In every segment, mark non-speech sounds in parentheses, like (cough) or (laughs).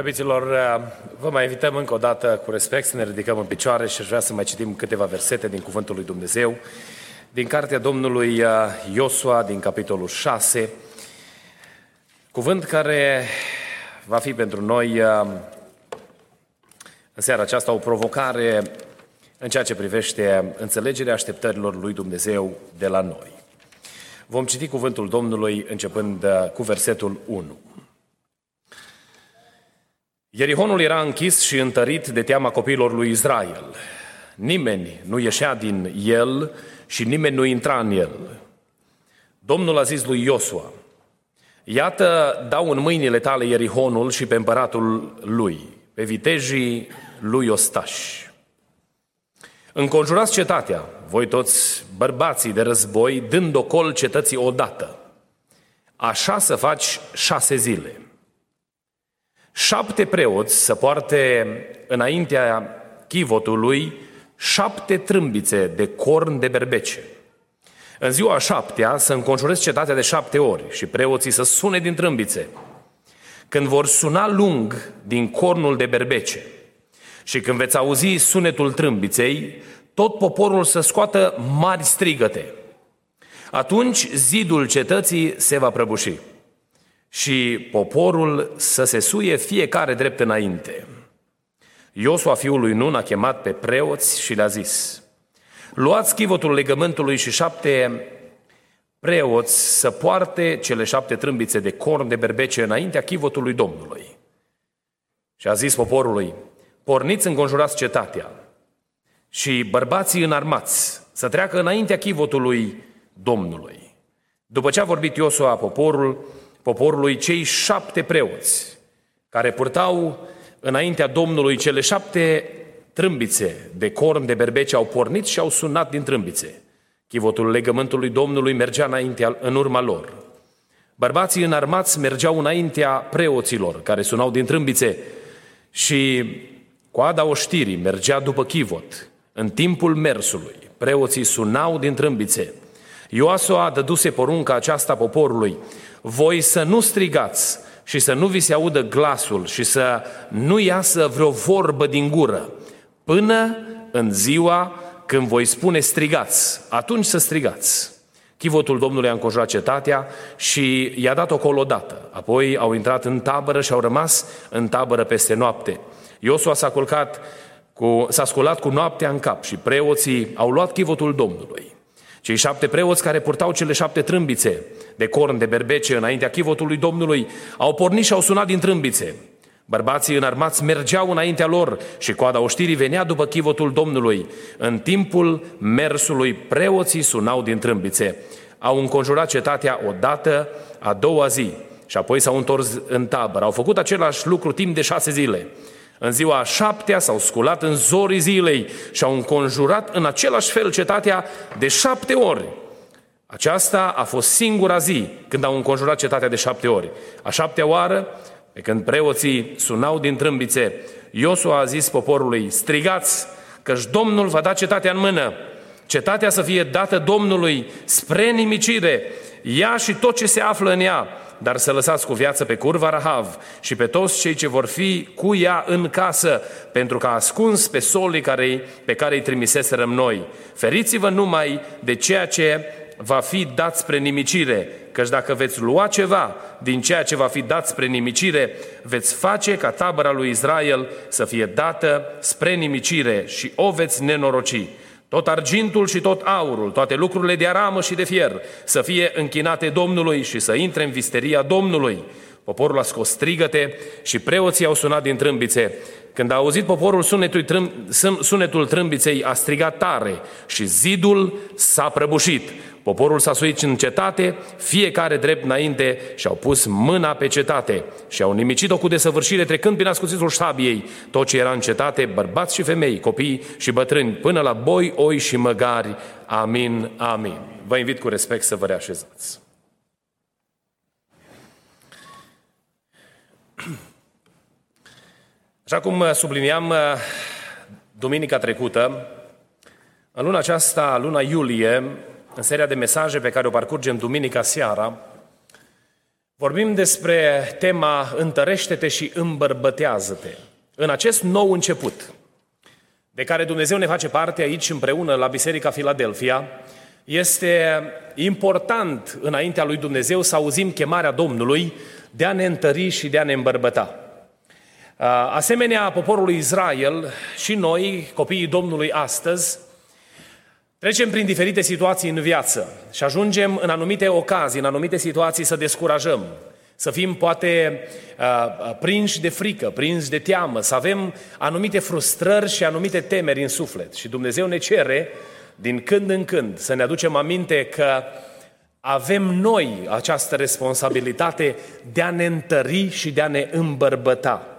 Preobiților, vă mai invităm încă o dată cu respect să ne ridicăm în picioare și aș vrea să mai citim câteva versete din Cuvântul lui Dumnezeu, din Cartea Domnului uh, Iosua, din capitolul 6, cuvânt care va fi pentru noi uh, în seara aceasta o provocare în ceea ce privește înțelegerea așteptărilor lui Dumnezeu de la noi. Vom citi cuvântul Domnului începând uh, cu versetul 1. Ierihonul era închis și întărit de teama copiilor lui Israel. Nimeni nu ieșea din el și nimeni nu intra în el. Domnul a zis lui Iosua, Iată, dau în mâinile tale Ierihonul și pe împăratul lui, pe vitejii lui Ostaș. Înconjurați cetatea, voi toți bărbații de război, dând ocol cetății odată. Așa să faci șase zile șapte preoți să poarte înaintea chivotului șapte trâmbițe de corn de berbece. În ziua a șaptea să înconjurezi cetatea de șapte ori și preoții să sune din trâmbițe. Când vor suna lung din cornul de berbece și când veți auzi sunetul trâmbiței, tot poporul să scoată mari strigăte. Atunci zidul cetății se va prăbuși și poporul să se suie fiecare drept înainte. Iosua, fiul lui Nun, a chemat pe preoți și le-a zis, luați chivotul legământului și șapte preoți să poarte cele șapte trâmbițe de corn de berbece înaintea chivotului Domnului. Și a zis poporului, porniți înconjurați cetatea și bărbații înarmați să treacă înaintea chivotului Domnului. După ce a vorbit Iosua, poporul poporului cei șapte preoți care purtau înaintea Domnului cele șapte trâmbițe de corn de berbece au pornit și au sunat din trâmbițe. Chivotul legământului Domnului mergea înaintea, în urma lor. Bărbații înarmați mergeau înaintea preoților care sunau din trâmbițe și coada oștirii mergea după chivot. În timpul mersului, preoții sunau din trâmbițe. Ioasua dăduse porunca aceasta poporului voi să nu strigați și să nu vi se audă glasul și să nu iasă vreo vorbă din gură, până în ziua când voi spune strigați, atunci să strigați. Chivotul Domnului a înconjurat cetatea și i-a dat o colodată. Apoi au intrat în tabără și au rămas în tabără peste noapte. Iosua s-a culcat cu, s-a sculat cu noaptea în cap și preoții au luat chivotul Domnului. Cei șapte preoți care purtau cele șapte trâmbițe de corn de berbece înaintea chivotului Domnului au pornit și au sunat din trâmbițe. Bărbații înarmați mergeau înaintea lor și coada oștirii venea după chivotul Domnului. În timpul mersului preoții sunau din trâmbițe. Au înconjurat cetatea o dată, a doua zi și apoi s-au întors în tabără. Au făcut același lucru timp de șase zile. În ziua a șaptea s-au sculat în zorii zilei și au înconjurat în același fel cetatea de șapte ori. Aceasta a fost singura zi când au înconjurat cetatea de șapte ori. A șaptea oară, pe când preoții sunau din trâmbițe, Iosua a zis poporului, strigați, căci Domnul va da cetatea în mână. Cetatea să fie dată Domnului spre nimicire, ea și tot ce se află în ea, dar să lăsați cu viață pe curva Rahav și pe toți cei ce vor fi cu ea în casă, pentru că a ascuns pe solii care, pe care îi trimiseserăm noi. Feriți-vă numai de ceea ce va fi dat spre nimicire, căci dacă veți lua ceva din ceea ce va fi dat spre nimicire, veți face ca tabăra lui Israel să fie dată spre nimicire și o veți nenoroci. Tot argintul și tot aurul, toate lucrurile de aramă și de fier, să fie închinate Domnului și să intre în visteria Domnului. Poporul a scos strigăte și preoții au sunat din trâmbițe. Când a auzit poporul sunetul, trâm, sunetul trâmbiței, a strigat tare și zidul s-a prăbușit. Poporul s-a suit în cetate, fiecare drept înainte și au pus mâna pe cetate și au nimicit-o cu desăvârșire trecând prin ascuțitul ștabiei tot ce era în cetate, bărbați și femei, copii și bătrâni, până la boi, oi și măgari. Amin, amin. Vă invit cu respect să vă reașezați. Așa cum subliniam duminica trecută, în luna aceasta, luna iulie, în seria de mesaje pe care o parcurgem duminica seara, vorbim despre tema Întărește-te și îmbărbătează-te. În acest nou început, de care Dumnezeu ne face parte aici împreună la Biserica Filadelfia, este important înaintea lui Dumnezeu să auzim chemarea Domnului de a ne întări și de a ne îmbărbăta. Asemenea poporului Israel și noi, copiii Domnului astăzi, Trecem prin diferite situații în viață și ajungem în anumite ocazii, în anumite situații să descurajăm, să fim poate uh, prinși de frică, prinși de teamă, să avem anumite frustrări și anumite temeri în suflet. Și Dumnezeu ne cere din când în când să ne aducem aminte că avem noi această responsabilitate de a ne întări și de a ne îmbărbăta.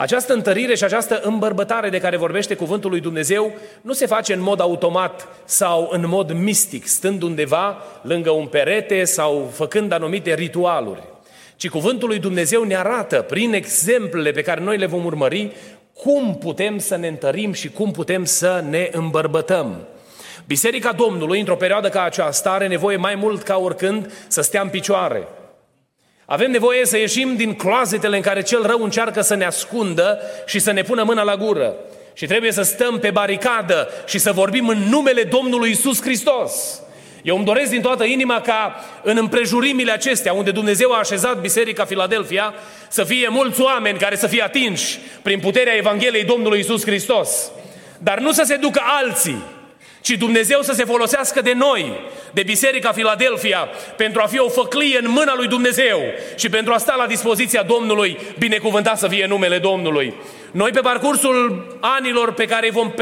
Această întărire și această îmbărbătare de care vorbește cuvântul lui Dumnezeu nu se face în mod automat sau în mod mistic, stând undeva lângă un perete sau făcând anumite ritualuri, ci cuvântul lui Dumnezeu ne arată prin exemplele pe care noi le vom urmări cum putem să ne întărim și cum putem să ne îmbărbătăm. Biserica Domnului, într-o perioadă ca aceasta, are nevoie mai mult ca oricând să stea în picioare – avem nevoie să ieșim din cloazetele în care cel rău încearcă să ne ascundă și să ne pună mâna la gură. Și trebuie să stăm pe baricadă și să vorbim în numele Domnului Isus Hristos. Eu îmi doresc din toată inima ca în împrejurimile acestea, unde Dumnezeu a așezat Biserica Filadelfia, să fie mulți oameni care să fie atinși prin puterea Evangheliei Domnului Isus Hristos. Dar nu să se ducă alții ci Dumnezeu să se folosească de noi, de Biserica Filadelfia, pentru a fi o făclie în mâna lui Dumnezeu și pentru a sta la dispoziția Domnului, binecuvântat să fie numele Domnului. Noi pe parcursul anilor pe care vom,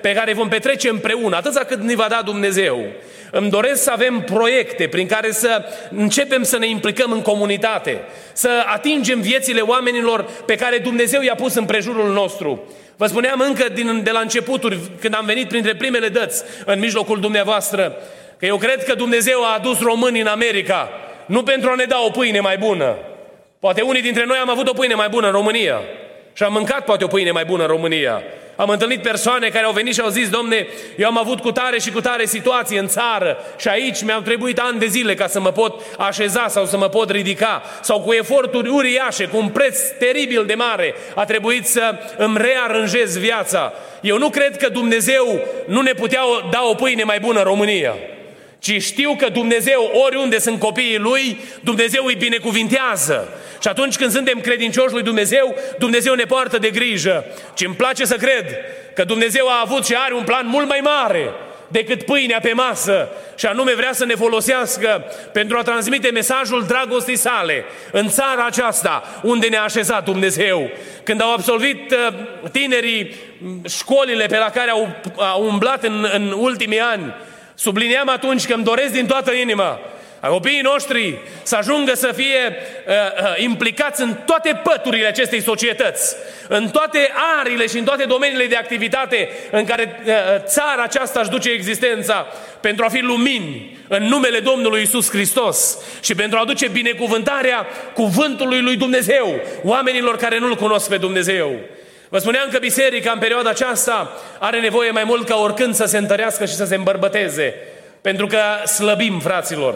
pe care vom petrece împreună, atâta cât ne va da Dumnezeu, îmi doresc să avem proiecte prin care să începem să ne implicăm în comunitate, să atingem viețile oamenilor pe care Dumnezeu i-a pus în prejurul nostru. Vă spuneam încă din, de la începuturi, când am venit printre primele dăți în mijlocul dumneavoastră, că eu cred că Dumnezeu a adus românii în America, nu pentru a ne da o pâine mai bună. Poate unii dintre noi am avut o pâine mai bună în România și am mâncat poate o pâine mai bună în România. Am întâlnit persoane care au venit și au zis, domne, eu am avut cu tare și cu tare situații în țară și aici mi-au trebuit ani de zile ca să mă pot așeza sau să mă pot ridica sau cu eforturi uriașe, cu un preț teribil de mare, a trebuit să îmi rearanjez viața. Eu nu cred că Dumnezeu nu ne putea da o pâine mai bună în România ci știu că Dumnezeu, oriunde sunt copiii Lui, Dumnezeu îi binecuvintează. Și atunci când suntem credincioși lui Dumnezeu, Dumnezeu ne poartă de grijă. Și îmi place să cred că Dumnezeu a avut și are un plan mult mai mare decât pâinea pe masă și anume vrea să ne folosească pentru a transmite mesajul dragostei sale în țara aceasta unde ne-a așezat Dumnezeu. Când au absolvit uh, tinerii școlile pe la care au, au umblat în, în ultimii ani, Subliniam atunci că îmi doresc din toată inima a copiii noștri să ajungă să fie uh, uh, implicați în toate păturile acestei societăți, în toate arile și în toate domeniile de activitate în care uh, țara aceasta își duce existența pentru a fi lumini în numele Domnului Isus Hristos și pentru a aduce binecuvântarea cuvântului lui Dumnezeu oamenilor care nu-L cunosc pe Dumnezeu. Vă spuneam că biserica în perioada aceasta are nevoie mai mult ca oricând să se întărească și să se îmbărbăteze. Pentru că slăbim, fraților.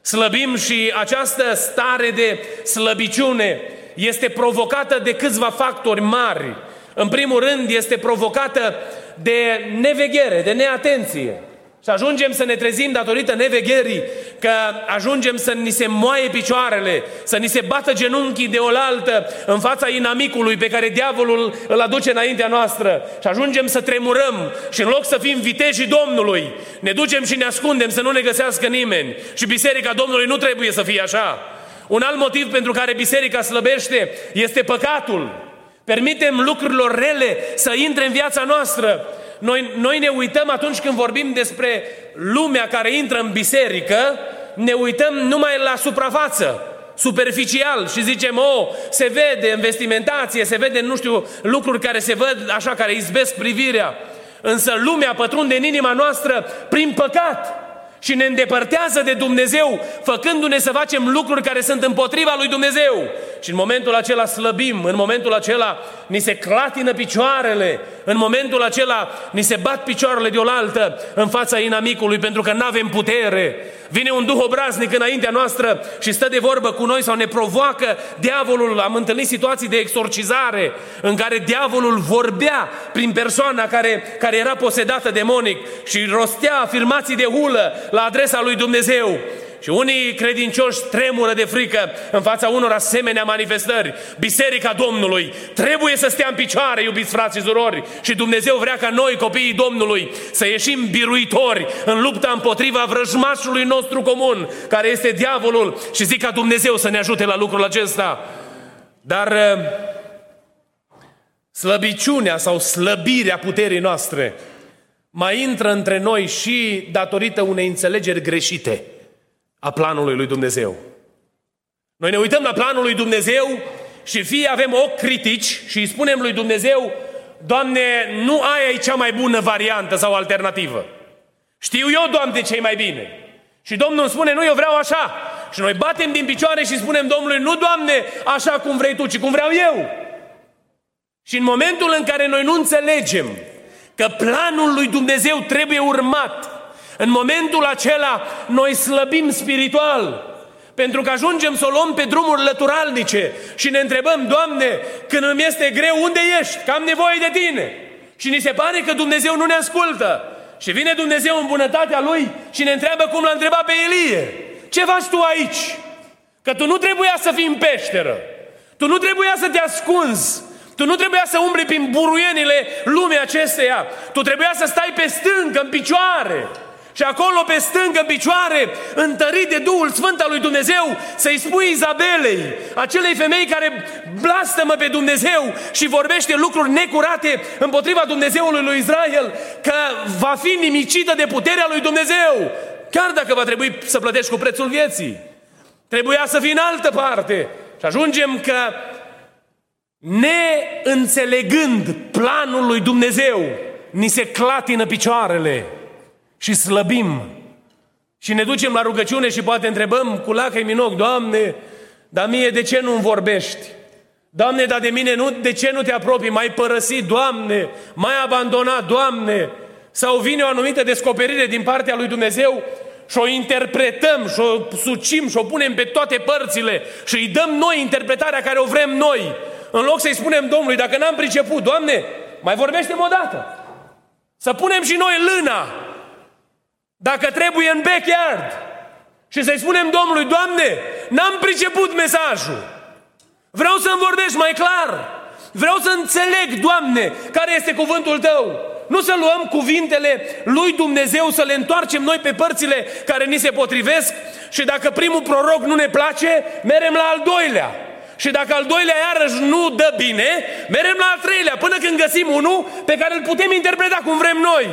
Slăbim și această stare de slăbiciune este provocată de câțiva factori mari. În primul rând este provocată de neveghere, de neatenție. Și ajungem să ne trezim datorită nevegherii, că ajungem să ni se moaie picioarele, să ni se bată genunchii de oaltă în fața inamicului pe care diavolul îl aduce înaintea noastră. Și ajungem să tremurăm și în loc să fim vitejii Domnului, ne ducem și ne ascundem să nu ne găsească nimeni. Și biserica Domnului nu trebuie să fie așa. Un alt motiv pentru care biserica slăbește este păcatul. Permitem lucrurilor rele să intre în viața noastră Noi, noi ne uităm atunci când vorbim despre lumea care intră în biserică, ne uităm numai la suprafață, superficial și zicem, oh, se vede în vestimentație, se vede, nu știu, lucruri care se văd așa, care izbesc privirea. Însă lumea pătrunde în inima noastră prin păcat și ne îndepărtează de Dumnezeu, făcându-ne să facem lucruri care sunt împotriva lui Dumnezeu. Și în momentul acela slăbim, în momentul acela ni se clatină picioarele, în momentul acela ni se bat picioarele de oaltă în fața inamicului, pentru că nu avem putere. Vine un duh obraznic înaintea noastră și stă de vorbă cu noi sau ne provoacă diavolul. Am întâlnit situații de exorcizare în care diavolul vorbea prin persoana care, care era posedată demonic și rostea afirmații de hulă la adresa lui Dumnezeu. Și unii credincioși tremură de frică în fața unor asemenea manifestări. Biserica Domnului trebuie să stea în picioare, iubiți frați și surori. Și Dumnezeu vrea ca noi, copiii Domnului, să ieșim biruitori în lupta împotriva vrăjmașului nostru comun, care este diavolul. Și zic ca Dumnezeu să ne ajute la lucrul acesta. Dar uh, slăbiciunea sau slăbirea puterii noastre mai intră între noi și datorită unei înțelegeri greșite a planului lui Dumnezeu. Noi ne uităm la planul lui Dumnezeu și fie avem o critici și îi spunem lui Dumnezeu, Doamne, nu aia e cea mai bună variantă sau alternativă. Știu eu, Doamne, ce e mai bine. Și Domnul îmi spune, nu, eu vreau așa. Și noi batem din picioare și spunem Domnului, nu, Doamne, așa cum vrei Tu, ci cum vreau eu. Și în momentul în care noi nu înțelegem că planul lui Dumnezeu trebuie urmat, în momentul acela noi slăbim spiritual. Pentru că ajungem să o luăm pe drumuri lăturalnice și ne întrebăm, Doamne, când îmi este greu, unde ești? Că am nevoie de Tine. Și ni se pare că Dumnezeu nu ne ascultă. Și vine Dumnezeu în bunătatea Lui și ne întreabă cum l-a întrebat pe Elie. Ce faci tu aici? Că tu nu trebuia să fii în peșteră. Tu nu trebuia să te ascunzi. Tu nu trebuia să umbli prin buruienile lumii acesteia. Tu trebuia să stai pe stâncă, în picioare. Și acolo pe stângă în picioare, întărit de Duhul Sfânt al lui Dumnezeu, să-i spui Izabelei, acelei femei care blastămă pe Dumnezeu și vorbește lucruri necurate împotriva Dumnezeului lui Israel, că va fi nimicită de puterea lui Dumnezeu, chiar dacă va trebui să plătești cu prețul vieții. Trebuia să fii în altă parte. Și ajungem că neînțelegând planul lui Dumnezeu, ni se clatină picioarele și slăbim și ne ducem la rugăciune și poate întrebăm cu lacrimi în ochi, Doamne, dar mie de ce nu-mi vorbești? Doamne, dar de mine nu, de ce nu te apropii? M-ai părăsit, Doamne, m-ai abandonat, Doamne. Sau vine o anumită descoperire din partea lui Dumnezeu și o interpretăm și o sucim și o punem pe toate părțile și îi dăm noi interpretarea care o vrem noi. În loc să-i spunem Domnului, dacă n-am priceput, Doamne, mai vorbește-mi o dată. Să punem și noi lâna dacă trebuie în backyard. Și să-i spunem Domnului, Doamne, n-am priceput mesajul. Vreau să-mi vorbești mai clar. Vreau să înțeleg, Doamne, care este cuvântul Tău. Nu să luăm cuvintele lui Dumnezeu, să le întoarcem noi pe părțile care ni se potrivesc și dacă primul proroc nu ne place, merem la al doilea. Și dacă al doilea iarăși nu dă bine, merem la al treilea, până când găsim unul pe care îl putem interpreta cum vrem noi.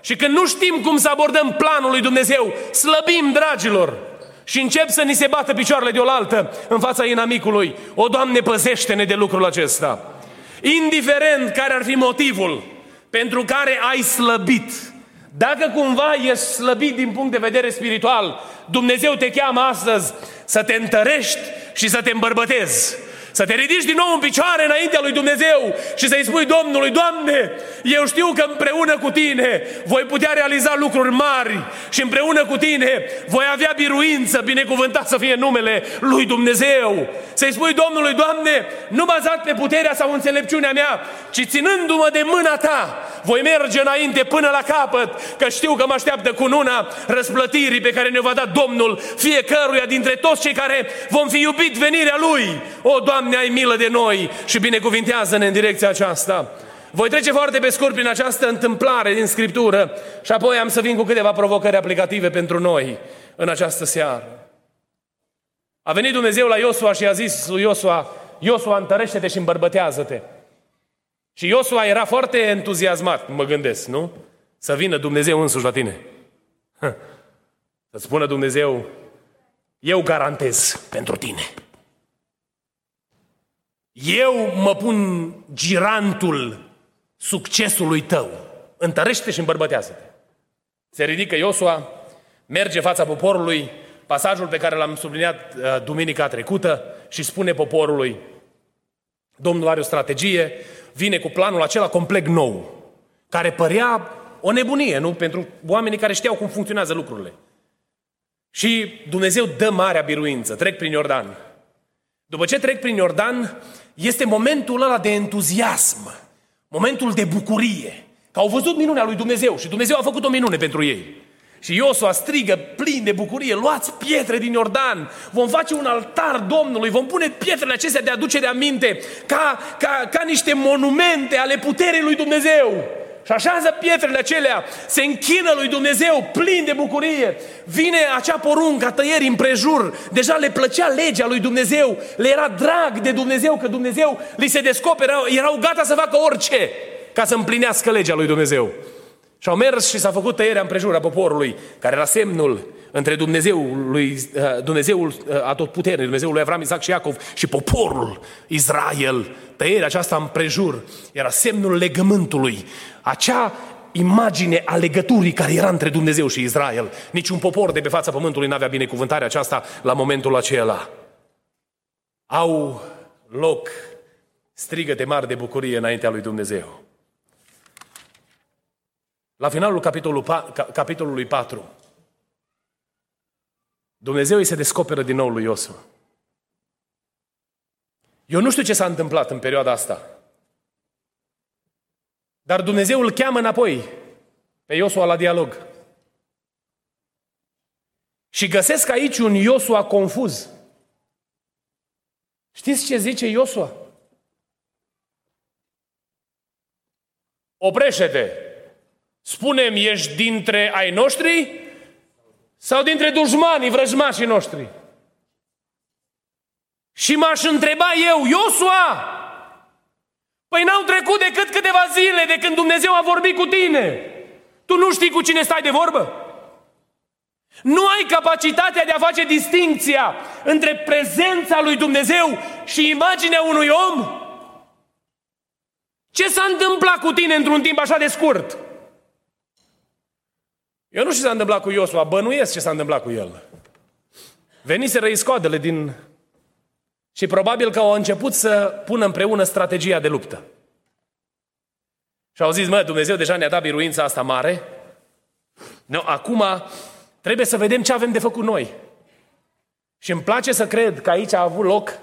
Și când nu știm cum să abordăm planul lui Dumnezeu, slăbim, dragilor, și încep să ni se bată picioarele de oaltă în fața inamicului. O, Doamne, păzește-ne de lucrul acesta. Indiferent care ar fi motivul pentru care ai slăbit, dacă cumva ești slăbit din punct de vedere spiritual, Dumnezeu te cheamă astăzi să te întărești și să te îmbărbătezi. Să te ridici din nou în picioare înaintea lui Dumnezeu și să-i spui Domnului, Doamne, eu știu că împreună cu Tine voi putea realiza lucruri mari și împreună cu Tine voi avea biruință, binecuvântat să fie numele lui Dumnezeu. Să-i spui Domnului, Doamne, nu bazat pe puterea sau înțelepciunea mea, ci ținându-mă de mâna Ta, voi merge înainte până la capăt, că știu că mă așteaptă cu una răsplătirii pe care ne va da Domnul fiecăruia dintre toți cei care vom fi iubit venirea Lui. O, Doamne, ai milă de noi și binecuvintează-ne în direcția aceasta. Voi trece foarte pe scurt prin această întâmplare din Scriptură și apoi am să vin cu câteva provocări aplicative pentru noi în această seară. A venit Dumnezeu la Iosua și a zis lui Iosua, Iosua, întărește-te și îmbărbătează-te. Și Iosua era foarte entuziasmat, mă gândesc, nu? Să vină Dumnezeu însuși la tine. Să spună Dumnezeu, eu garantez pentru tine. Eu mă pun girantul succesului tău. Întărește și îmbărbătează-te. Se ridică Iosua, merge fața poporului, pasajul pe care l-am subliniat uh, duminica trecută și spune poporului, Domnul are o strategie, vine cu planul acela complet nou, care părea o nebunie, nu? Pentru oamenii care știau cum funcționează lucrurile. Și Dumnezeu dă marea biruință, trec prin Iordan. După ce trec prin Iordan, este momentul ăla de entuziasm, momentul de bucurie, că au văzut minunea lui Dumnezeu și Dumnezeu a făcut o minune pentru ei. Și Iosua strigă plin de bucurie, luați pietre din Iordan, vom face un altar Domnului, vom pune pietrele acestea de aducere aminte ca, ca, ca niște monumente ale puterii lui Dumnezeu. Și așează pietrele acelea, se închină lui Dumnezeu plin de bucurie. Vine acea poruncă a tăierii împrejur. Deja le plăcea legea lui Dumnezeu, le era drag de Dumnezeu că Dumnezeu li se descoperă, erau gata să facă orice ca să împlinească legea lui Dumnezeu. Și au mers și s-a făcut tăierea împrejur poporului, care era semnul între Dumnezeul, lui, uh, Dumnezeul uh, atotputernic, Dumnezeul lui Avram, Isaac și Iacov și poporul Israel. Tăierea aceasta împrejur era semnul legământului, acea imagine a legăturii care era între Dumnezeu și Israel. Niciun popor de pe fața pământului n-avea binecuvântarea aceasta la momentul acela. Au loc strigăte mari de bucurie înaintea lui Dumnezeu. La finalul capitolul, capitolului 4, Dumnezeu îi se descoperă din nou lui Iosua. Eu nu știu ce s-a întâmplat în perioada asta. Dar Dumnezeu îl cheamă înapoi pe Iosua la dialog. Și găsesc aici un Iosua confuz. Știți ce zice Iosua? Oprește-te! Spunem, ești dintre ai noștri sau dintre dușmanii, vrăjmașii noștri? Și m-aș întreba eu, Iosua, păi n-au trecut decât câteva zile de când Dumnezeu a vorbit cu tine. Tu nu știi cu cine stai de vorbă? Nu ai capacitatea de a face distinția între prezența lui Dumnezeu și imaginea unui om? Ce s-a întâmplat cu tine într-un timp așa de scurt? Eu nu știu ce s-a întâmplat cu Iosua, bănuiesc ce s-a întâmplat cu el. Veniseră iscoadele din... Și probabil că au început să pună împreună strategia de luptă. Și au zis, mă, Dumnezeu deja ne-a dat biruința asta mare. No, acum trebuie să vedem ce avem de făcut noi. Și îmi place să cred că aici a avut loc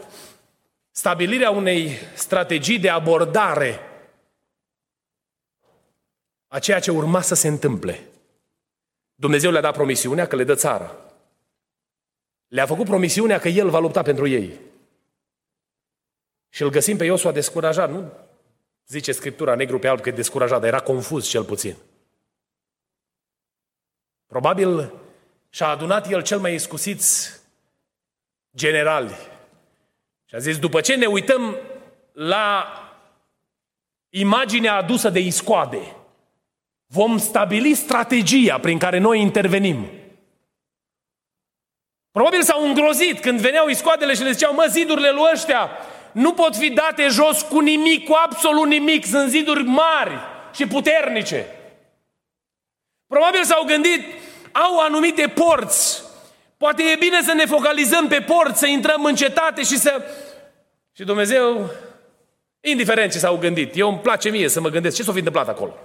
stabilirea unei strategii de abordare a ceea ce urma să se întâmple. Dumnezeu le-a dat promisiunea că le dă țara. Le-a făcut promisiunea că El va lupta pentru ei. Și îl găsim pe Iosua descurajat, nu? Zice Scriptura negru pe alb că e descurajat, dar era confuz cel puțin. Probabil și-a adunat el cel mai iscusiți generali. Și a zis, după ce ne uităm la imaginea adusă de iscoade, vom stabili strategia prin care noi intervenim. Probabil s-au îngrozit când veneau iscoadele și le ziceau, mă, zidurile lui ăștia nu pot fi date jos cu nimic, cu absolut nimic, sunt ziduri mari și puternice. Probabil s-au gândit, au anumite porți, poate e bine să ne focalizăm pe porți, să intrăm în cetate și să... Și Dumnezeu, indiferent ce s-au gândit, eu îmi place mie să mă gândesc ce s-a fi întâmplat acolo.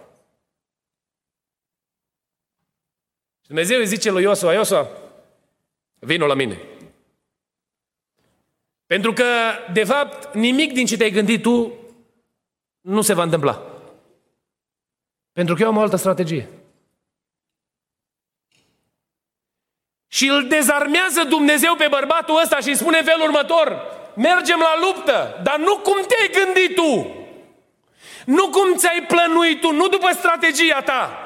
Dumnezeu îi zice lui Iosua, Iosua, vino la mine. Pentru că, de fapt, nimic din ce te-ai gândit tu nu se va întâmpla. Pentru că eu am o altă strategie. Și îl dezarmează Dumnezeu pe bărbatul ăsta și îi spune în felul următor, mergem la luptă, dar nu cum te-ai gândit tu. Nu cum ți-ai plănuit tu, nu după strategia ta.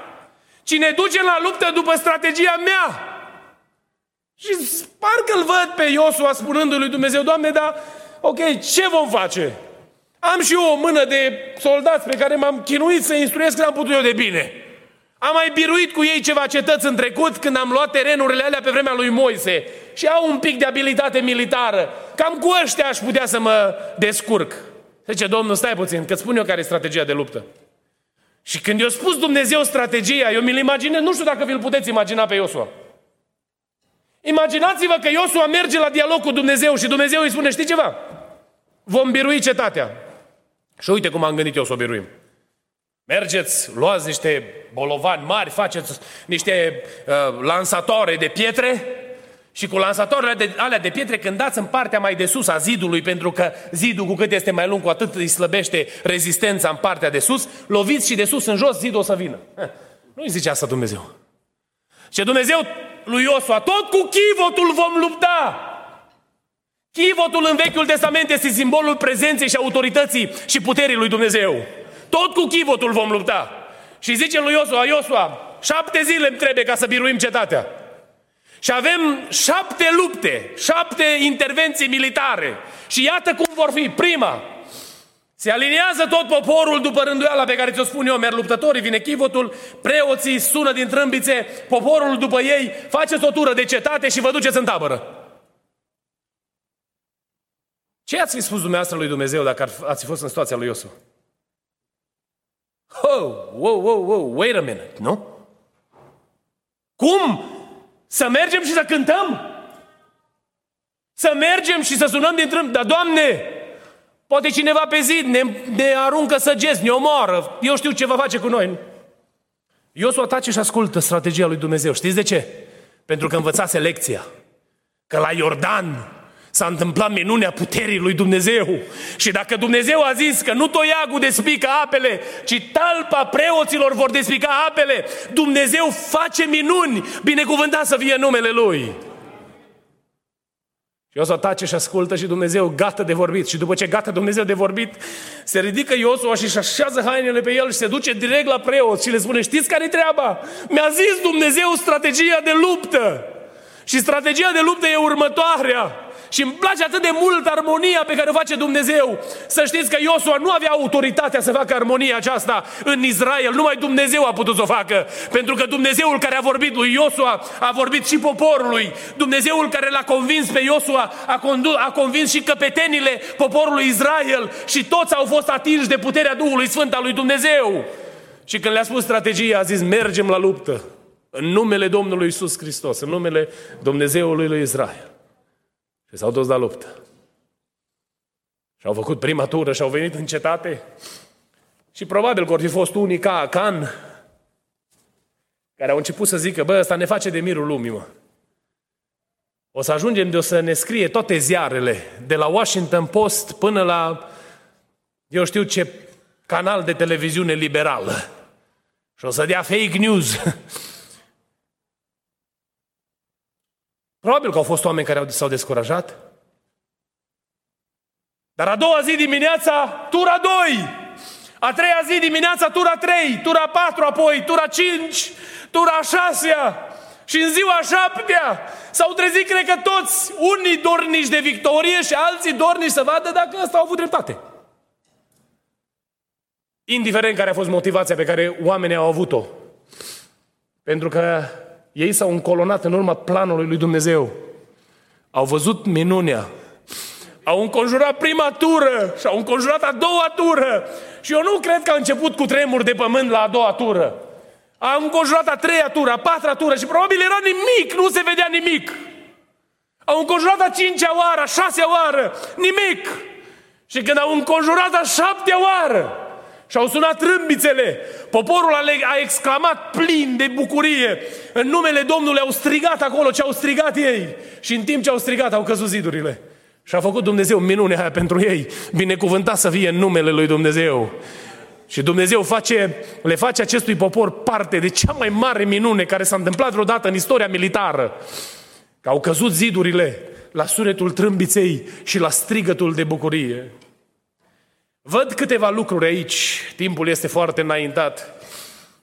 Cine duce la luptă după strategia mea. Și parcă îl văd pe Iosua spunându lui Dumnezeu, Doamne, dar ok, ce vom face? Am și eu o mână de soldați pe care m-am chinuit să instruiesc cât am putut eu de bine. Am mai biruit cu ei ceva cetăți în trecut când am luat terenurile alea pe vremea lui Moise și au un pic de abilitate militară. Cam cu ăștia aș putea să mă descurc. Zice, Domnul, stai puțin, că spun eu care e strategia de luptă. Și când i-a spus Dumnezeu strategia, eu mi-l imaginez, nu știu dacă vi-l puteți imagina pe Iosua. Imaginați-vă că Iosua merge la dialog cu Dumnezeu și Dumnezeu îi spune, știi ceva? Vom birui cetatea. Și uite cum am gândit eu să o biruim. Mergeți, luați niște bolovani mari, faceți niște uh, lansatoare de pietre și cu lansatoarele de, alea de pietre când dați în partea mai de sus a zidului, pentru că zidul cu cât este mai lung, cu atât îi slăbește rezistența în partea de sus, loviți și de sus în jos, zidul o să vină. Nu îi zice asta Dumnezeu. Ce Dumnezeu lui Iosua, tot cu chivotul vom lupta. Chivotul în Vechiul Testament este simbolul prezenței și autorității și puterii lui Dumnezeu. Tot cu chivotul vom lupta. Și zice lui Iosua, Iosua, șapte zile îmi trebuie ca să biruim cetatea. Și avem șapte lupte, șapte intervenții militare. Și iată cum vor fi. Prima, se aliniază tot poporul după rânduiala pe care ți-o spun eu, merg luptătorii, vine chivotul, preoții sună din trâmbițe, poporul după ei, faceți o tură de cetate și vă duceți în tabără. Ce ați fi spus dumneavoastră lui Dumnezeu dacă ați fost în situația lui Iosu? Oh, wow, wow, wow, wait a minute, nu? Cum? Să mergem și să cântăm? Să mergem și să sunăm din trâmp, dar Doamne, poate cineva pe zid ne, ne aruncă săgeți, ne omoară, eu știu ce va face cu noi. Iosu atace și ascultă strategia lui Dumnezeu. Știți de ce? Pentru că învățase lecția. Că la Iordan s-a întâmplat minunea puterii lui Dumnezeu. Și dacă Dumnezeu a zis că nu toiagul despică apele, ci talpa preoților vor despica apele, Dumnezeu face minuni, binecuvântat să fie numele Lui. Și Iosua tace și ascultă și Dumnezeu gata de vorbit. Și după ce gata Dumnezeu de vorbit, se ridică Iosua și își așează hainele pe el și se duce direct la preot și le spune, știți care-i treaba? Mi-a zis Dumnezeu strategia de luptă. Și strategia de luptă e următoarea. Și îmi place atât de mult armonia pe care o face Dumnezeu. Să știți că Iosua nu avea autoritatea să facă armonia aceasta în Israel. Numai Dumnezeu a putut să o facă. Pentru că Dumnezeul care a vorbit lui Iosua a vorbit și poporului. Dumnezeul care l-a convins pe Iosua a, condu- a convins și căpetenile poporului Israel. Și toți au fost atinși de puterea Duhului Sfânt al lui Dumnezeu. Și când le-a spus strategia, a zis mergem la luptă. În numele Domnului Isus Hristos, în numele Dumnezeului lui Israel. Și s-au dus la luptă. Și au făcut prima tură și au venit în cetate. Și probabil că ar fi fost unii ca Acan, care au început să zică, bă, ăsta ne face de mirul lumii, mă. O să ajungem de o să ne scrie toate ziarele, de la Washington Post până la, eu știu ce canal de televiziune liberală. Și o să dea fake news. (laughs) Probabil că au fost oameni care s-au descurajat. Dar a doua zi dimineața, tura 2. A treia zi dimineața, tura 3. Tura 4 apoi, tura 5. Tura 6 și în ziua șaptea s-au trezit, cred că toți, unii dornici de victorie și alții dornici să vadă dacă ăsta au avut dreptate. Indiferent care a fost motivația pe care oamenii au avut-o. Pentru că ei s-au încolonat în urma planului lui Dumnezeu. Au văzut minunea. Au înconjurat prima tură și au înconjurat a doua tură. Și eu nu cred că a început cu tremur de pământ la a doua tură. Au înconjurat a treia tură, a patra tură și probabil era nimic, nu se vedea nimic. Au înconjurat a cincea oară, a șasea oară, nimic. Și când au înconjurat a șaptea oară, și au sunat râmbițele. Poporul a exclamat plin de bucurie. În numele Domnului au strigat acolo ce au strigat ei. Și în timp ce au strigat au căzut zidurile. Și a făcut Dumnezeu minunea aia pentru ei. Binecuvântat să fie în numele lui Dumnezeu. Și Dumnezeu face, le face acestui popor parte de cea mai mare minune care s-a întâmplat vreodată în istoria militară. Că au căzut zidurile la sunetul trâmbiței și la strigătul de bucurie. Văd câteva lucruri aici, timpul este foarte înaintat.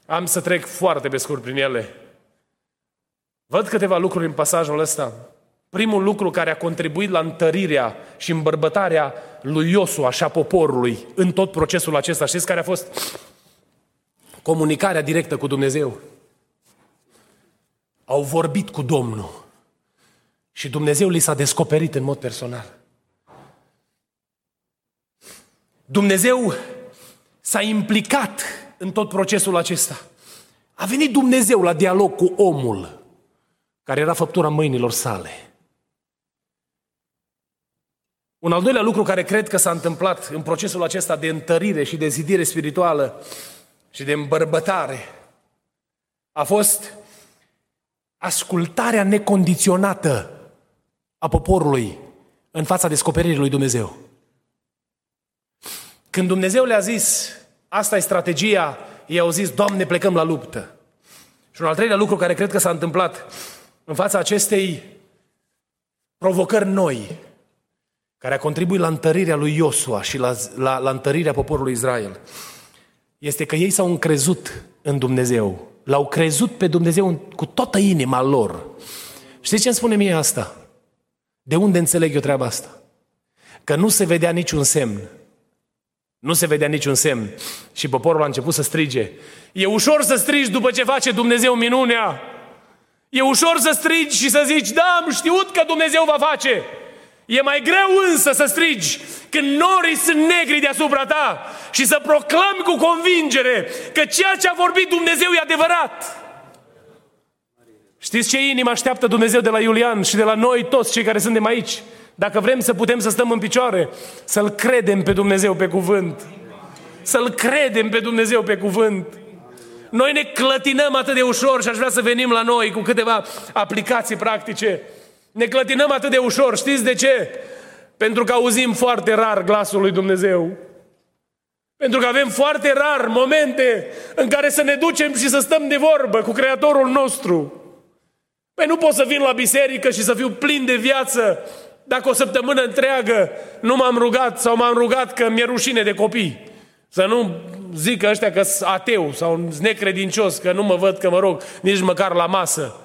Am să trec foarte pe scurt prin ele. Văd câteva lucruri în pasajul ăsta. Primul lucru care a contribuit la întărirea și îmbărbătarea lui Iosua și a poporului în tot procesul acesta. Știți care a fost comunicarea directă cu Dumnezeu? Au vorbit cu Domnul și Dumnezeu li s-a descoperit în mod personal. Dumnezeu s-a implicat în tot procesul acesta. A venit Dumnezeu la dialog cu omul care era făptura mâinilor sale. Un al doilea lucru care cred că s-a întâmplat în procesul acesta de întărire și de zidire spirituală și de îmbărbătare a fost ascultarea necondiționată a poporului în fața descoperirii lui Dumnezeu. Când Dumnezeu le-a zis, asta e strategia, ei au zis, Doamne, plecăm la luptă. Și un al treilea lucru care cred că s-a întâmplat în fața acestei provocări noi, care a contribuit la întărirea lui Iosua și la, la, la întărirea poporului Israel, este că ei s-au încrezut în Dumnezeu. L-au crezut pe Dumnezeu cu toată inima lor. Știți ce îmi spune mie asta? De unde înțeleg eu treaba asta? Că nu se vedea niciun semn. Nu se vedea niciun semn. Și poporul a început să strige. E ușor să strigi după ce face Dumnezeu minunea. E ușor să strigi și să zici, da, am știut că Dumnezeu va face. E mai greu însă să strigi când norii sunt negri deasupra ta și să proclami cu convingere că ceea ce a vorbit Dumnezeu e adevărat. Știți ce inimă așteaptă Dumnezeu de la Iulian și de la noi toți cei care suntem aici? Dacă vrem să putem să stăm în picioare, să-L credem pe Dumnezeu pe cuvânt. Să-L credem pe Dumnezeu pe cuvânt. Noi ne clătinăm atât de ușor și aș vrea să venim la noi cu câteva aplicații practice. Ne clătinăm atât de ușor. Știți de ce? Pentru că auzim foarte rar glasul lui Dumnezeu. Pentru că avem foarte rar momente în care să ne ducem și să stăm de vorbă cu Creatorul nostru. Păi nu pot să vin la biserică și să fiu plin de viață dacă o săptămână întreagă nu m-am rugat sau m-am rugat că mi-e rușine de copii. Să nu zică ăștia că sunt ateu sau necredincios, că nu mă văd că mă rog nici măcar la masă.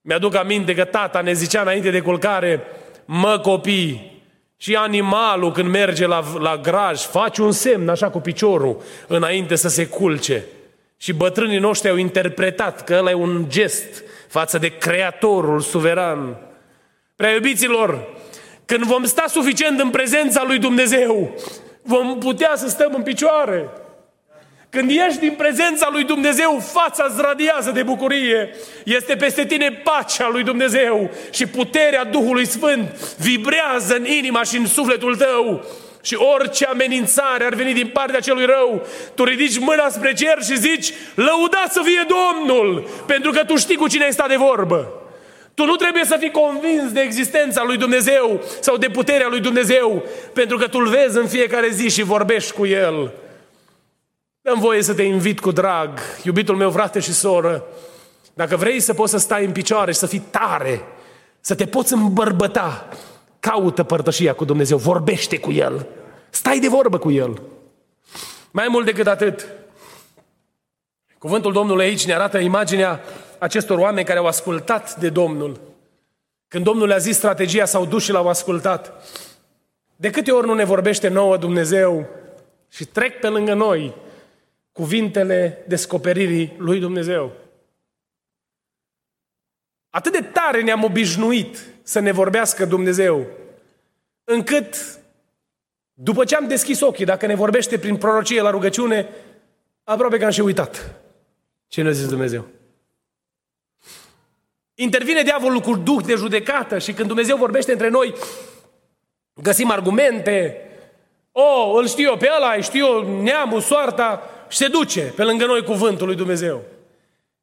Mi-aduc aminte că tata ne zicea înainte de culcare, mă copii, și animalul când merge la, la graj, face un semn așa cu piciorul înainte să se culce. Și bătrânii noștri au interpretat că ăla e un gest față de Creatorul suveran. Prea iubiților, când vom sta suficient în prezența lui Dumnezeu, vom putea să stăm în picioare. Când ești din prezența lui Dumnezeu, fața îți radiază de bucurie. Este peste tine pacea lui Dumnezeu și puterea Duhului Sfânt vibrează în inima și în sufletul tău. Și orice amenințare ar veni din partea celui rău, tu ridici mâna spre cer și zici, lăudați să fie Domnul, pentru că tu știi cu cine ai stat de vorbă. Tu nu trebuie să fii convins de existența lui Dumnezeu sau de puterea lui Dumnezeu, pentru că tu îl vezi în fiecare zi și vorbești cu El. Dăm voie să te invit cu drag, iubitul meu frate și soră, dacă vrei să poți să stai în picioare și să fii tare, să te poți îmbărbăta, caută părtășia cu Dumnezeu, vorbește cu El, stai de vorbă cu El. Mai mult decât atât, cuvântul Domnului aici ne arată imaginea acestor oameni care au ascultat de Domnul. Când Domnul le-a zis strategia, s-au dus și l-au ascultat. De câte ori nu ne vorbește nouă Dumnezeu și trec pe lângă noi cuvintele descoperirii lui Dumnezeu. Atât de tare ne-am obișnuit să ne vorbească Dumnezeu, încât după ce am deschis ochii, dacă ne vorbește prin prorocie la rugăciune, aproape că am și uitat ce ne-a zis Dumnezeu. Intervine diavolul cu duh de judecată și când Dumnezeu vorbește între noi, găsim argumente. O, oh, îl știu eu pe ăla, știu eu neamul, soarta și se duce pe lângă noi cuvântul lui Dumnezeu.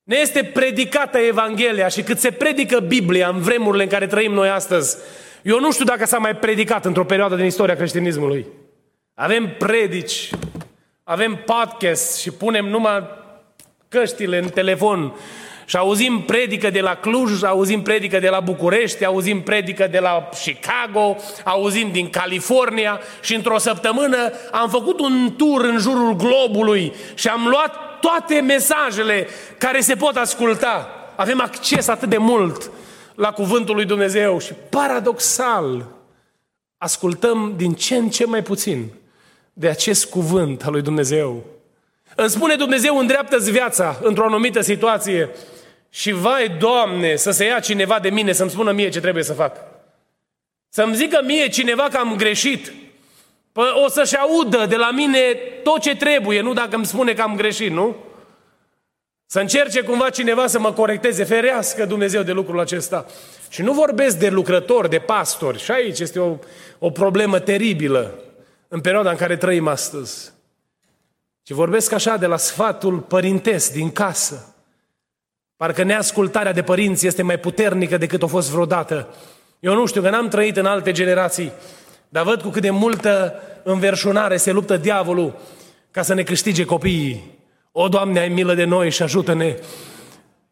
Ne este predicată Evanghelia și cât se predică Biblia în vremurile în care trăim noi astăzi, eu nu știu dacă s-a mai predicat într-o perioadă din istoria creștinismului. Avem predici, avem podcast și punem numai căștile în telefon și auzim predică de la Cluj, auzim predică de la București, auzim predică de la Chicago, auzim din California și într-o săptămână am făcut un tur în jurul globului și am luat toate mesajele care se pot asculta. Avem acces atât de mult la cuvântul lui Dumnezeu și paradoxal, ascultăm din ce în ce mai puțin de acest cuvânt al lui Dumnezeu. Îmi spune Dumnezeu, îndreaptă-ți viața într-o anumită situație și vai, Doamne, să se ia cineva de mine să-mi spună mie ce trebuie să fac. Să-mi zică mie cineva că am greșit. Păi o să-și audă de la mine tot ce trebuie, nu dacă îmi spune că am greșit, nu? Să încerce cumva cineva să mă corecteze, ferească Dumnezeu de lucrul acesta. Și nu vorbesc de lucrători, de pastori. Și aici este o, o problemă teribilă în perioada în care trăim astăzi. Ci vorbesc așa de la sfatul părintesc din casă. Parcă neascultarea de părinți este mai puternică decât a fost vreodată. Eu nu știu, că n-am trăit în alte generații, dar văd cu cât de multă înverșunare se luptă diavolul ca să ne câștige copiii. O, Doamne, ai milă de noi și ajută-ne!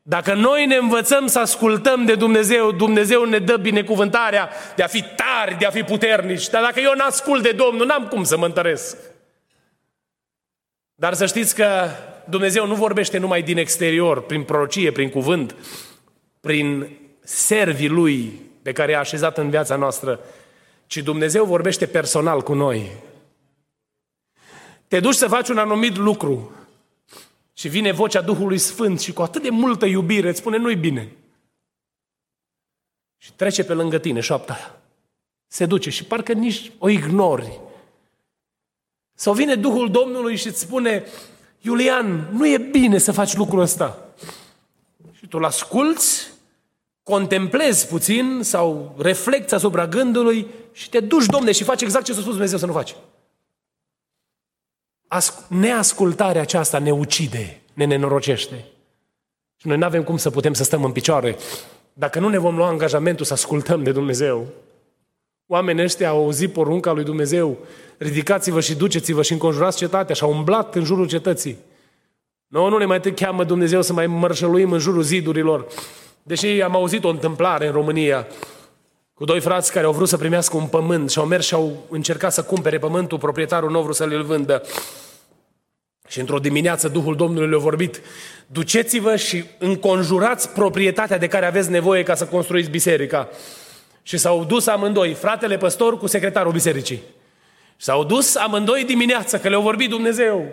Dacă noi ne învățăm să ascultăm de Dumnezeu, Dumnezeu ne dă binecuvântarea de a fi tari, de a fi puternici. Dar dacă eu n-ascult de Domnul, n-am cum să mă întăresc. Dar să știți că Dumnezeu nu vorbește numai din exterior, prin prorocie, prin cuvânt, prin servii Lui pe care i-a așezat în viața noastră, ci Dumnezeu vorbește personal cu noi. Te duci să faci un anumit lucru și vine vocea Duhului Sfânt și cu atât de multă iubire îți spune nu-i bine. Și trece pe lângă tine șoapta aia. Se duce și parcă nici o ignori. Sau vine Duhul Domnului și îți spune, Iulian, nu e bine să faci lucrul ăsta. Și tu îl asculți, contemplezi puțin sau reflecți asupra gândului și te duci, domne, și faci exact ce s-a spus Dumnezeu să nu faci. Neascultarea aceasta ne ucide, ne nenorocește. Și noi nu avem cum să putem să stăm în picioare dacă nu ne vom lua angajamentul să ascultăm de Dumnezeu. Oamenii ăștia au auzit porunca lui Dumnezeu, ridicați-vă și duceți-vă și înconjurați cetatea și au umblat în jurul cetății. Nu, nu ne mai cheamă Dumnezeu să mai mărșăluim în jurul zidurilor. Deși am auzit o întâmplare în România cu doi frați care au vrut să primească un pământ și au mers și au încercat să cumpere pământul, proprietarul nu a vrut să-l vândă. Și într-o dimineață Duhul Domnului le-a vorbit, duceți-vă și înconjurați proprietatea de care aveți nevoie ca să construiți biserica. Și s-au dus amândoi, fratele păstor cu secretarul bisericii. Și s-au dus amândoi dimineața, că le-au vorbit Dumnezeu.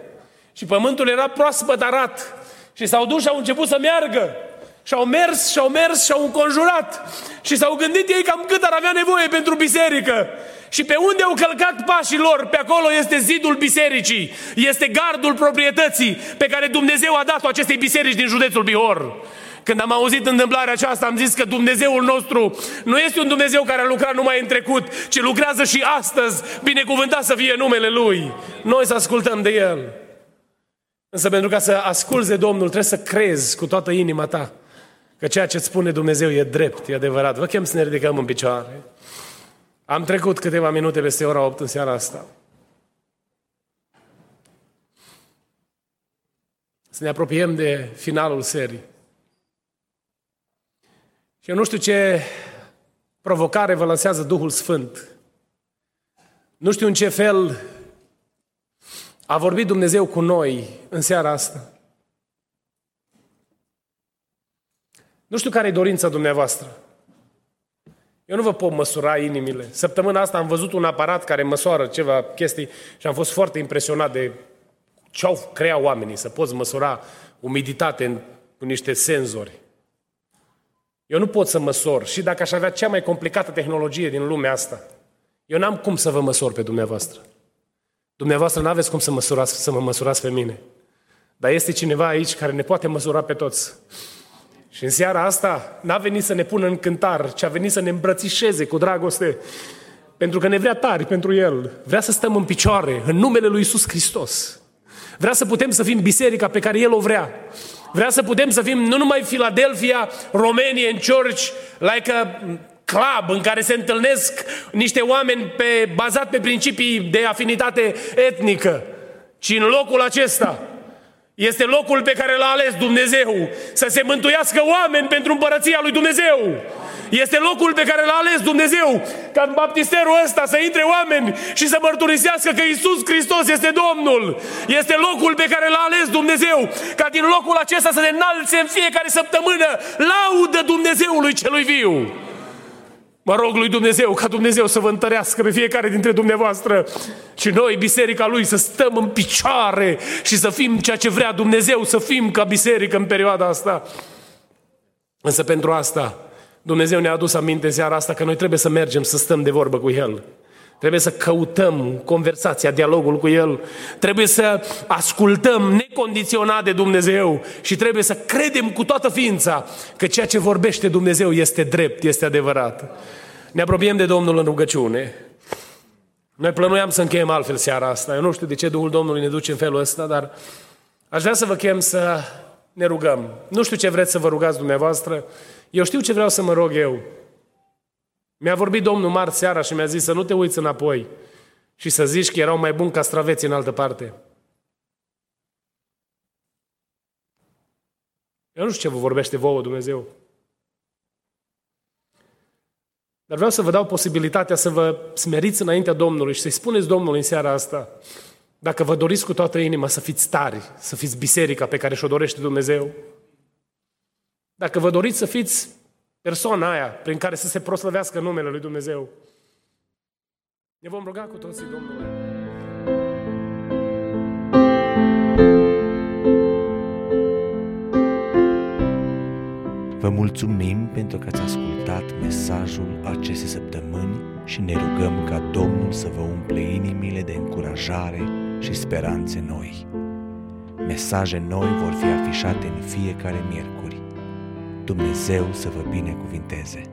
Și pământul era proaspăt arat. Și s-au dus și au început să meargă. Și au mers, și au mers, și au înconjurat. Și s-au gândit ei cam cât ar avea nevoie pentru biserică. Și pe unde au călcat pașii lor, pe acolo este zidul bisericii. Este gardul proprietății pe care Dumnezeu a dat-o acestei biserici din județul Bihor. Când am auzit întâmplarea aceasta, am zis că Dumnezeul nostru nu este un Dumnezeu care a lucrat numai în trecut, ci lucrează și astăzi, binecuvântat să fie numele Lui. Noi să ascultăm de El. Însă pentru ca să asculți de Domnul, trebuie să crezi cu toată inima ta că ceea ce spune Dumnezeu e drept, e adevărat. Vă chem să ne ridicăm în picioare. Am trecut câteva minute peste ora 8 în seara asta. Să ne apropiem de finalul serii. Și eu nu știu ce provocare vă lansează Duhul Sfânt. Nu știu în ce fel a vorbit Dumnezeu cu noi în seara asta. Nu știu care e dorința dumneavoastră. Eu nu vă pot măsura inimile. Săptămâna asta am văzut un aparat care măsoară ceva chestii și am fost foarte impresionat de ce au creat oamenii, să poți măsura umiditate cu niște senzori. Eu nu pot să măsor și dacă aș avea cea mai complicată tehnologie din lumea asta, eu n-am cum să vă măsor pe dumneavoastră. Dumneavoastră nu aveți cum să, măsurați, să mă măsurați pe mine. Dar este cineva aici care ne poate măsura pe toți. Și în seara asta n-a venit să ne pună în cântar, ci a venit să ne îmbrățișeze cu dragoste, pentru că ne vrea tari pentru El. Vrea să stăm în picioare, în numele Lui Isus Hristos. Vrea să putem să fim biserica pe care El o vrea. Vrea să putem să fim nu numai Philadelphia, Romanian Church, like a club în care se întâlnesc niște oameni pe, bazat pe principii de afinitate etnică, ci în locul acesta este locul pe care l-a ales Dumnezeu să se mântuiască oameni pentru împărăția lui Dumnezeu. Este locul pe care l-a ales Dumnezeu ca în baptisterul ăsta să intre oameni și să mărturisească că Isus Hristos este Domnul. Este locul pe care l-a ales Dumnezeu ca din locul acesta să ne înalțe în fiecare săptămână laudă Dumnezeului celui viu. Mă rog lui Dumnezeu ca Dumnezeu să vă întărească pe fiecare dintre dumneavoastră și noi, biserica lui, să stăm în picioare și să fim ceea ce vrea Dumnezeu să fim ca biserică în perioada asta. Însă pentru asta, Dumnezeu ne-a adus aminte în seara asta că noi trebuie să mergem să stăm de vorbă cu El. Trebuie să căutăm conversația, dialogul cu El. Trebuie să ascultăm necondiționat de Dumnezeu și trebuie să credem cu toată ființa că ceea ce vorbește Dumnezeu este drept, este adevărat. Ne apropiem de Domnul în rugăciune. Noi plănuiam să încheiem altfel seara asta. Eu nu știu de ce Duhul Domnului ne duce în felul ăsta, dar aș vrea să vă chem să ne rugăm. Nu știu ce vreți să vă rugați dumneavoastră. Eu știu ce vreau să mă rog eu. Mi-a vorbit Domnul marți seara și mi-a zis să nu te uiți înapoi și să zici că erau mai buni castraveți în altă parte. Eu nu știu ce vă vorbește vouă Dumnezeu. Dar vreau să vă dau posibilitatea să vă smeriți înaintea Domnului și să-i spuneți Domnului în seara asta, dacă vă doriți cu toată inima să fiți tari, să fiți biserica pe care și-o dorește Dumnezeu, dacă vă doriți să fiți persoana aia prin care să se proslăvească numele Lui Dumnezeu, ne vom ruga cu toții Domnului. Vă mulțumim pentru că ați ascultat mesajul acestei săptămâni și ne rugăm ca Domnul să vă umple inimile de încurajare și speranțe noi. Mesaje noi vor fi afișate în fiecare miercuri. Dumnezeu să vă binecuvinteze!